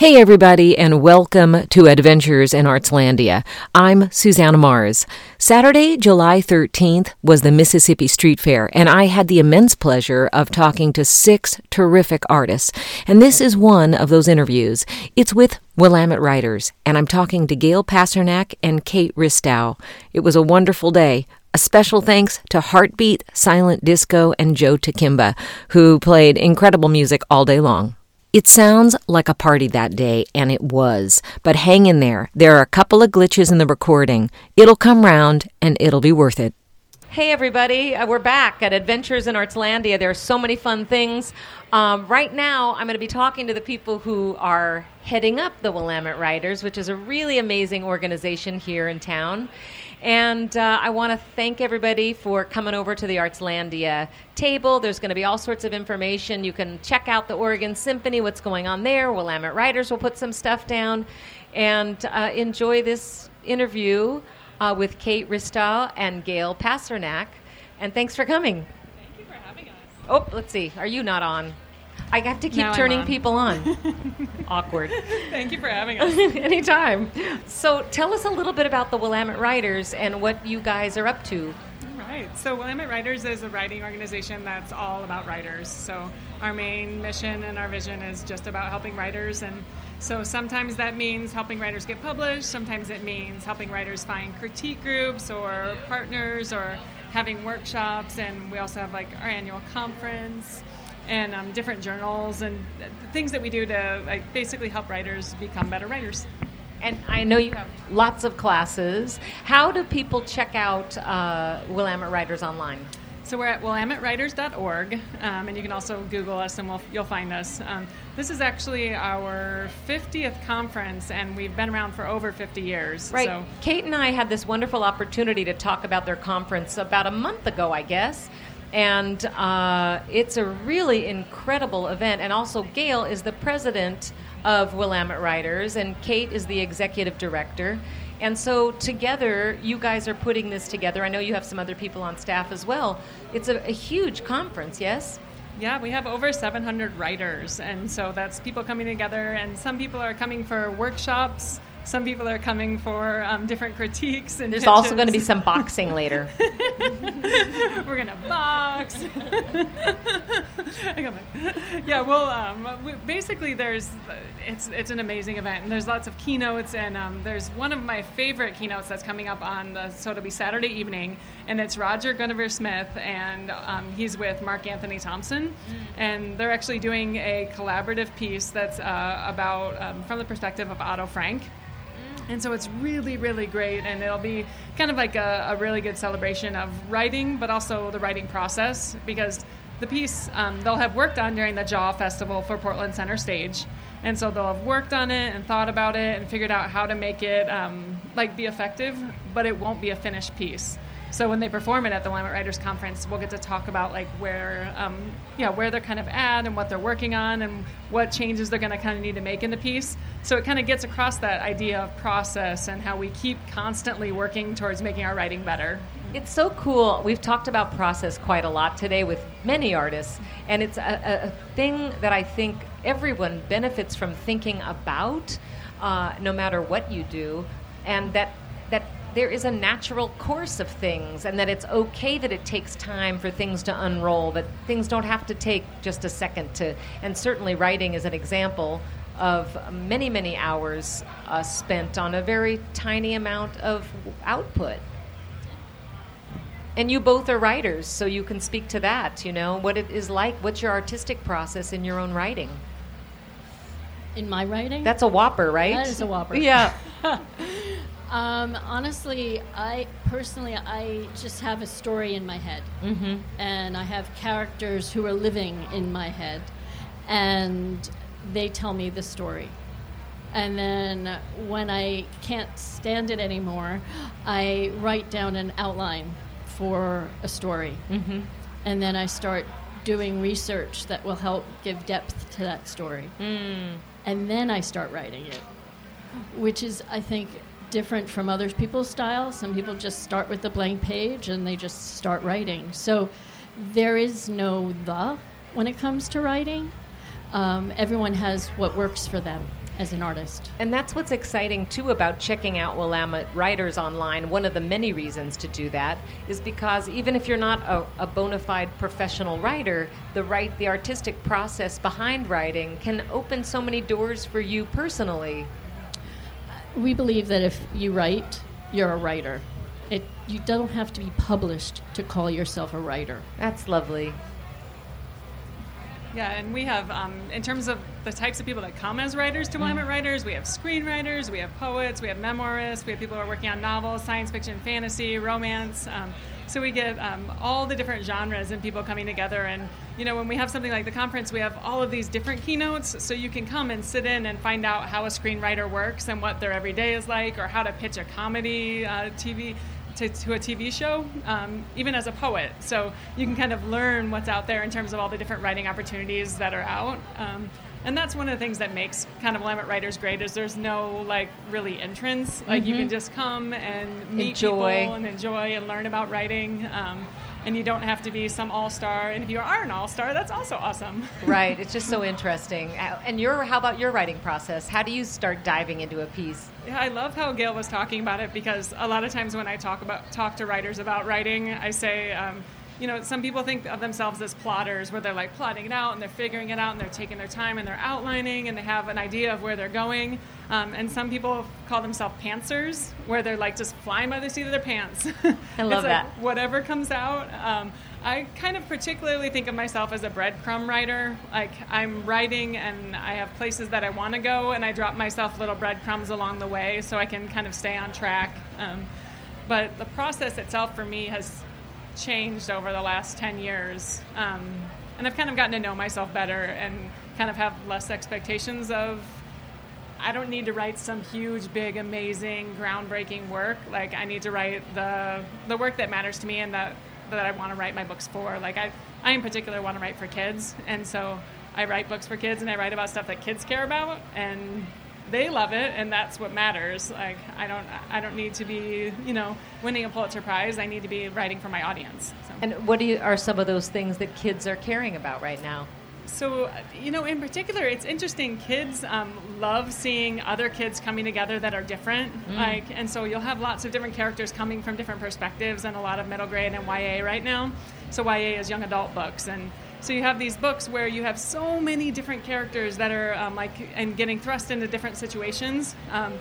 Hey, everybody, and welcome to Adventures in Artslandia. I'm Susannah Mars. Saturday, July 13th, was the Mississippi Street Fair, and I had the immense pleasure of talking to six terrific artists. And this is one of those interviews. It's with Willamette Writers, and I'm talking to Gail Pasternak and Kate Ristow. It was a wonderful day. A special thanks to Heartbeat, Silent Disco, and Joe Takimba, who played incredible music all day long. It sounds like a party that day, and it was. But hang in there. There are a couple of glitches in the recording. It'll come round, and it'll be worth it. Hey, everybody. Uh, we're back at Adventures in Artslandia. There are so many fun things. Um, right now, I'm going to be talking to the people who are heading up the Willamette Writers, which is a really amazing organization here in town. And uh, I want to thank everybody for coming over to the Artslandia table. There's going to be all sorts of information. You can check out the Oregon Symphony, what's going on there. Willamette Writers will put some stuff down. And uh, enjoy this interview uh, with Kate Ristow and Gail Pasternak. And thanks for coming. Thank you for having us. Oh, let's see. Are you not on? I have to keep Now turning on. people on. Awkward. Thank you for having us. Anytime. So tell us a little bit about the Willamette Writers and what you guys are up to. All right. So Willamette Writers is a writing organization that's all about writers. So our main mission and our vision is just about helping writers and so sometimes that means helping writers get published, sometimes it means helping writers find critique groups or partners or having workshops and we also have like our annual conference and um, different journals and th- things that we do to like basically help writers become better writers. And I know you have lots of classes. How do people check out uh, Willamette Writers online? So we're at willamettewriters.org, um, and you can also Google us, and we'll, you'll find us. Um, this is actually our 50th conference, and we've been around for over 50 years. Right. So Kate and I had this wonderful opportunity to talk about their conference about a month ago, I guess. And uh, it's a really incredible event. And also, Gail is the president of Willamette Writers, and Kate is the executive director. And so, together, you guys are putting this together. I know you have some other people on staff as well. It's a, a huge conference, yes? yeah, we have over 700 writers, and so that's people coming together. And some people are coming for workshops. Some people are coming for um, different critiques and There's also going to be some boxing later. We're box. I got my, yeah, well, um, basically, there's it's it's an amazing event, and there's lots of keynotes, and um, there's one of my favorite keynotes that's coming up on the so it'll be Saturday evening, and it's Roger Guenveur Smith, and um, he's with Marc Anthony Thompson, and they're actually doing a collaborative piece that's uh, about um, from the perspective of Otto Frank. And so it's really, really great, and it'll be kind of like a, a really good celebration of writing, but also the writing process because the piece um, they'll have worked on during the Jaw Festival for Portland Center Stage, and so they'll have worked on it and thought about it and figured out how to make it um, like be effective, but it won't be a finished piece. So when they perform it at the Willamette Writers Conference, we'll get to talk about like where, um, yeah, where they're kind of at and what they're working on and what changes they're going to kind of need to make in the piece. So it kind of gets across that idea of process and how we keep constantly working towards making our writing better. It's so cool. We've talked about process quite a lot today with many artists, and it's a, a, thing that I think everyone benefits from thinking about, uh, no matter what you do, and that there is a natural course of things, and that it's okay that it takes time for things to unroll. That things don't have to take just a second to. And certainly, writing is an example of many, many hours uh, spent on a very tiny amount of output. And you both are writers, so you can speak to that, you know, what it is like. What's your artistic process in your own writing? In my writing? That's a whopper, right? That is a whopper. Yeah. Um, honestly, I personally, I just have a story in my head, mm-hmm. and I have characters who are living in my head, and they tell me the story. And then when I can't stand it anymore, I write down an outline for a story, Mm-hmm. and then I start doing research that will help give depth to that story. Mm. and then I start writing it, which is, I think, different from other people's style. Some people just start with the blank page and they just start writing. So there is no the when it comes to writing. Um, everyone has what works for them. as an artist. And that's what's exciting too about checking out Willamette Writers online. One of the many reasons to do that is because even if you're not a, a bona fide professional writer, the right the artistic process behind writing can open so many doors for you personally. We believe that if you write, you're a writer. It, you don't have to be published to call yourself a writer. That's lovely. Yeah, and we have, um, in terms of the types of people that come as writers to Willamette Writers, we have screenwriters, we have poets, we have memoirists, we have people who are working on novels, science fiction, fantasy, romance. Um, so we get um, all the different genres and people coming together. And, you know, when we have something like the conference, we have all of these different keynotes. So you can come and sit in and find out how a screenwriter works and what their everyday is like, or how to pitch a comedy uh, TV to, to a TV show, um, even as a poet. So you can kind of learn what's out there in terms of all the different writing opportunities that are out. Um, and that's one of the things that makes kind of Willamette Writers great is there's no like really entrance. Like you can just come and meet Enjoy. people and enjoy and learn about writing. Um, and you don't have to be some all star. And if you are an all star, that's also awesome. Right. It's just so interesting. And your how about your writing process? How do you start diving into a piece? Yeah, I love how Gail was talking about it because a lot of times when I talk about talk to writers about writing, I say, um, you know, some people think of themselves as plotters, where they're like plotting it out and they're figuring it out and they're taking their time and they're outlining and they have an idea of where they're going. Um, and some people call themselves pantsers, where they're like just flying by the seat of their pants. I love like that. whatever comes out. Um, I kind of particularly think of myself as a breadcrumb writer. Like I'm writing and I have places that I want to go, and I drop myself little breadcrumbs along the way so I can kind of stay on track. Um, but the process itself for me has changed over the last 10 years. Um, and I've kind of gotten to know myself better and kind of have less expectations of I don't need to write some huge, big, amazing, groundbreaking work. Like I need to write the the work that matters to me and that that I want to write my books for. Like I, I in particular want to write for kids, and so I write books for kids, and I write about stuff that kids care about, and they love it, and that's what matters. Like I don't, I don't need to be, you know, winning a Pulitzer Prize. I need to be writing for my audience. So. And what do you, are some of those things that kids are caring about right now? So, you know, in particular, it's interesting. Kids um, love seeing other kids coming together that are different. Like, and so you'll have lots of different characters coming from different perspectives, and a lot of middle grade and YA right now. So YA is young adult books, and so you have these books where you have so many different characters that are um, like and getting thrust into different situations. Um,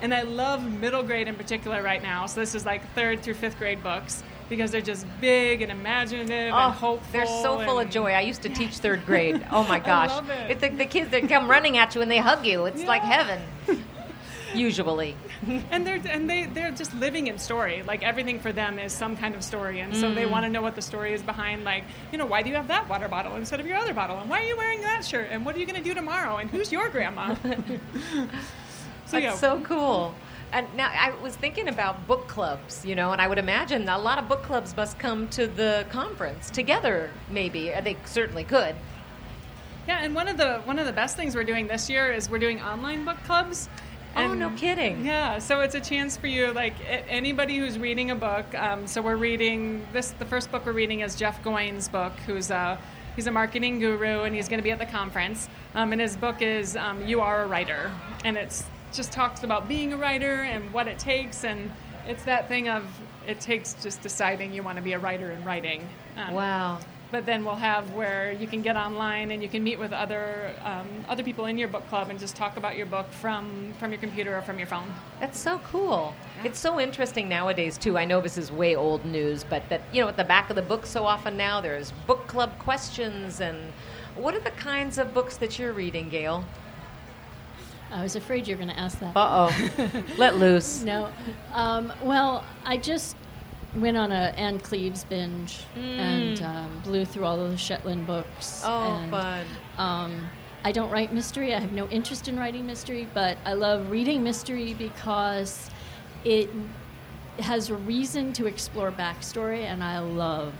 and I love middle grade in particular right now. So this is like third through fifth grade books because they're just big and imaginative and hopeful. Oh, they're so full of joy. I used to teach third grade. Oh my gosh. It's the, the kids that come running at you and they hug you. It's like heaven. Usually. and they're and they they're just living in story. Like everything for them is some kind of story. And so they want to know what the story is behind like you know why do you have that water bottle instead of your other bottle? And why are you wearing that shirt? And what are you going to do tomorrow? And who's your grandma? So That's yeah. so cool. And now I was thinking about book clubs, you know, and I would imagine a lot of book clubs must come to the conference together, maybe. Uh, They certainly could. yeah and one of the one of the best things we're doing this year is we're doing online book clubs Oh, no kidding. Yeah, so it's a chance for you, like anybody who's reading a book. Um, so we're reading this. The first book we're reading is Jeff Goins' book, who's a he's a marketing guru, and he's going to be at the conference. Um, and his book is um, "You Are a Writer," and it's just talks about being a writer and what it takes, and it's that thing of it takes just deciding you want to be a writer and writing. Um, Wow. But then we'll have where you can get online and you can meet with other um, other people in your book club and just talk about your book from from your computer or from your phone. That's so cool. It's so interesting nowadays too. I know this is way old news, but that you know, at the back of the book, so often now there's book club questions. And what are the kinds of books that you're reading, Gail? I was afraid you were going to ask that. Uh oh, let loose. No. Um, well, I just went on a Ann Cleeves binge and um, blew through all of the Shetland books. Oh, and, fun. Um, I don't write mystery. I have no interest in writing mystery, but I love reading mystery because it has a reason to explore backstory, and I love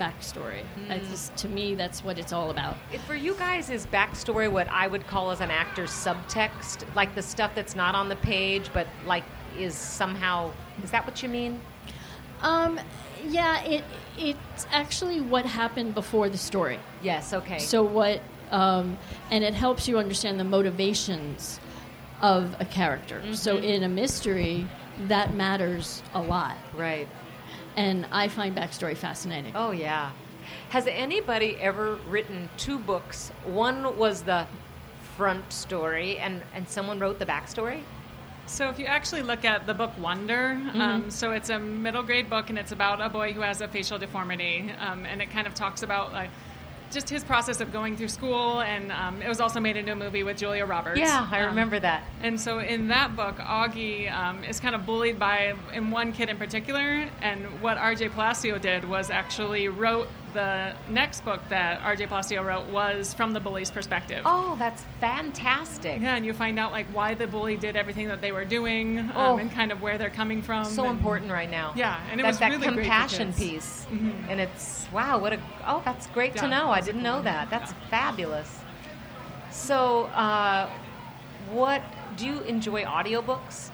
backstory. I just, to me, that's what it's all about. If For you guys, is backstory what I would call as an actor's subtext, like the stuff that's not on the page, but like is somehow. Is that what you mean? Um, yeah, it it's actually what happened before the story. Yes. Okay. So what, um, and it helps you understand the motivations of a character. So Mm-hmm. in a mystery, that matters a lot. Right. And I find backstory fascinating. Oh, yeah. Has anybody ever written two books? One was the front story, and, and someone wrote the backstory? So if you actually look at the book Wonder, um, so it's a middle grade book and it's about a boy who has a facial deformity, um, and it kind of talks about like just his process of going through school, and um, it was also made into a movie with Julia Roberts. Yeah, I Um, remember that. And so in that book, Augie um, is kind of bullied by in one kid in particular. And what R.J. Palacio did was actually wrote the next book that R.J. Palacio wrote was from the bully's perspective. Oh, that's fantastic. Yeah, and you find out like why the bully did everything that they were doing, um, Oh. and kind of where they're coming from. So and- important right now. Yeah, and it that, was that really compassion piece, and it's wow, what a oh, that's great to know. I didn't know that. That's Yeah. fabulous. So, uh, what do you enjoy audiobooks?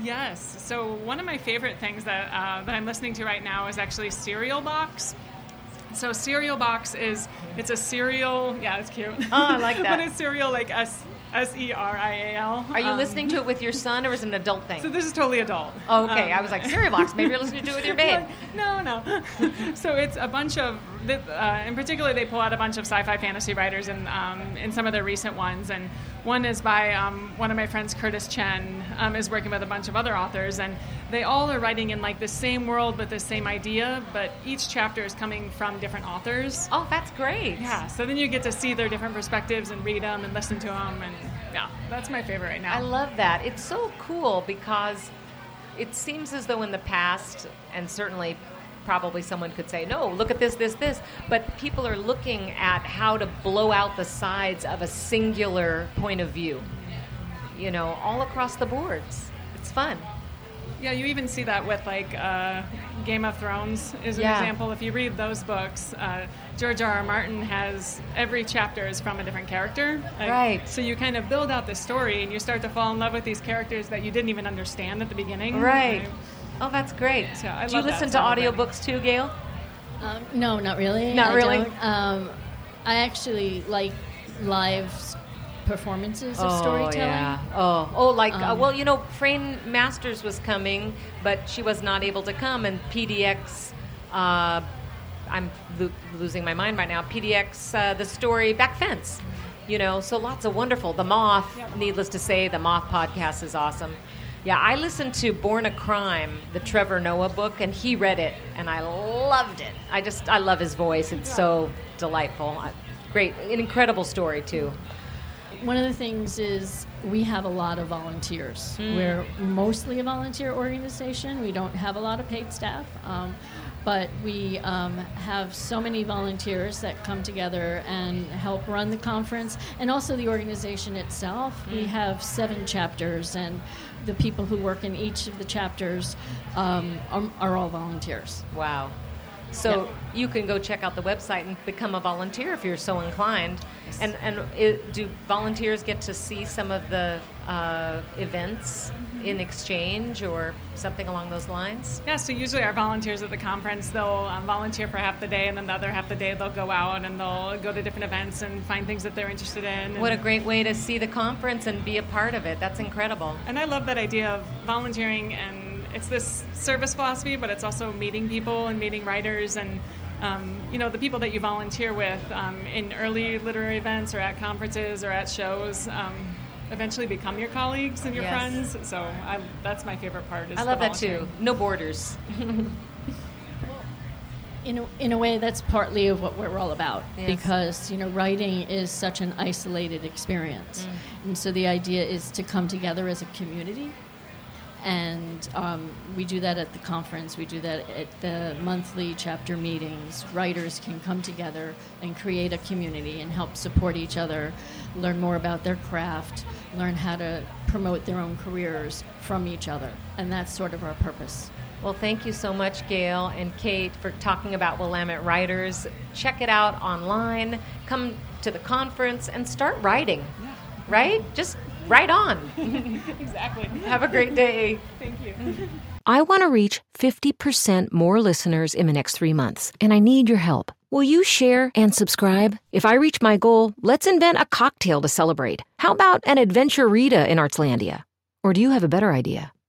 Yes. So one of my favorite things that uh, that I'm listening to right now is actually Serial Box. So cereal Box is it's a cereal. Yeah, it's cute. Oh, I like that. but it's serial like S S E R I A L. Are you Um, listening to it with your son, or is it an adult thing? So this is totally adult. Oh, okay, Um, I was like, cereal box. Maybe you're listening to it with your babe. No, no. so it's a bunch of, uh, in particular, they pull out a bunch of sci-fi fantasy writers in um, in some of their recent ones, and one is by um, one of my friends, Curtis Chen, um, is working with a bunch of other authors, and they all are writing in like the same world but the same idea, but each chapter is coming from different authors. Oh, that's great. Yeah, so then you get to see their different perspectives and read them and listen to them, and yeah, that's my favorite right now. I love that. It's so cool because it seems as though in the past, and certainly probably someone could say, no, look at this, this, this, but people are looking at how to blow out the sides of a singular point of view, you know, all across the boards. It's fun. Yeah, you even see that with like uh, Game of Thrones is an Yeah. example. If you read those books, uh, George R. R. Martin has every chapter is from a different character. Like, Right. So you kind of build out the story and you start to fall in love with these characters that you didn't even understand at the beginning. Right. Oh, that's great. So I Do you listen to style of audiobooks too, Gail? Um, no, not really. Not I really? Um, I actually like live performances of storytelling. yeah. Oh, oh, like uh, Um, well, you know, Frayne Masters was coming, but she was not able to come, and PDX. Uh, I'm lo- losing my mind right now. PDX, uh, the story Back Fence. You know, so lots of wonderful. The Moth. Needless to say, the Moth podcast is awesome. Yeah, I listened to Born a Crime, the Trevor Noah book, and he read it, and I loved it. I just, I love his voice. It's so delightful. Great, an incredible story too. One of the things is we have a lot of volunteers. Hmm. We're mostly a volunteer organization. We don't have a lot of paid staff, um, but we um, have so many volunteers that come together and help run the conference and also the organization itself. We Hmm. have seven chapters, and the people who work in each of the chapters um, are, are all volunteers. Wow. So you can go check out the website and become a volunteer if you're so inclined. And and it, do volunteers get to see some of the uh, events in exchange or something along those lines? Yeah, so usually our volunteers at the conference, they'll um, volunteer for half the day, and then the other half the day they'll go out and they'll go to different events and find things that they're interested in. What a great way to see the conference and be a part of it. That's incredible. And I love that idea of volunteering, and it's this service philosophy, but it's also meeting people and meeting writers and. Um, you know the people that you volunteer with um, in early literary events or at conferences or at shows um, eventually become your colleagues and your Yes. friends. So I, that's my favorite part. Is I love that too. No borders. In a, in a way, that's partly of what we're all about Yes. because you know writing is such an isolated experience, Mm. and so the idea is to come together as a community, and um, we do that at the conference. We do that at the monthly chapter meetings. Writers can come together and create a community and help support each other, learn more about their craft, learn how to promote their own careers from each other, and that's sort of our purpose. Well, thank you so much, Gail and Kate, for talking about Willamette Writers. Check it out online. Come to the conference and start writing. Right? Just write on. exactly. Have a great day. Thank you. I want to reach 50% more listeners in the next three months, and I need your help. Will you share and subscribe? If I reach my goal, let's invent a cocktail to celebrate. How about an adventure Rita in Artslandia? Or do you have a better idea?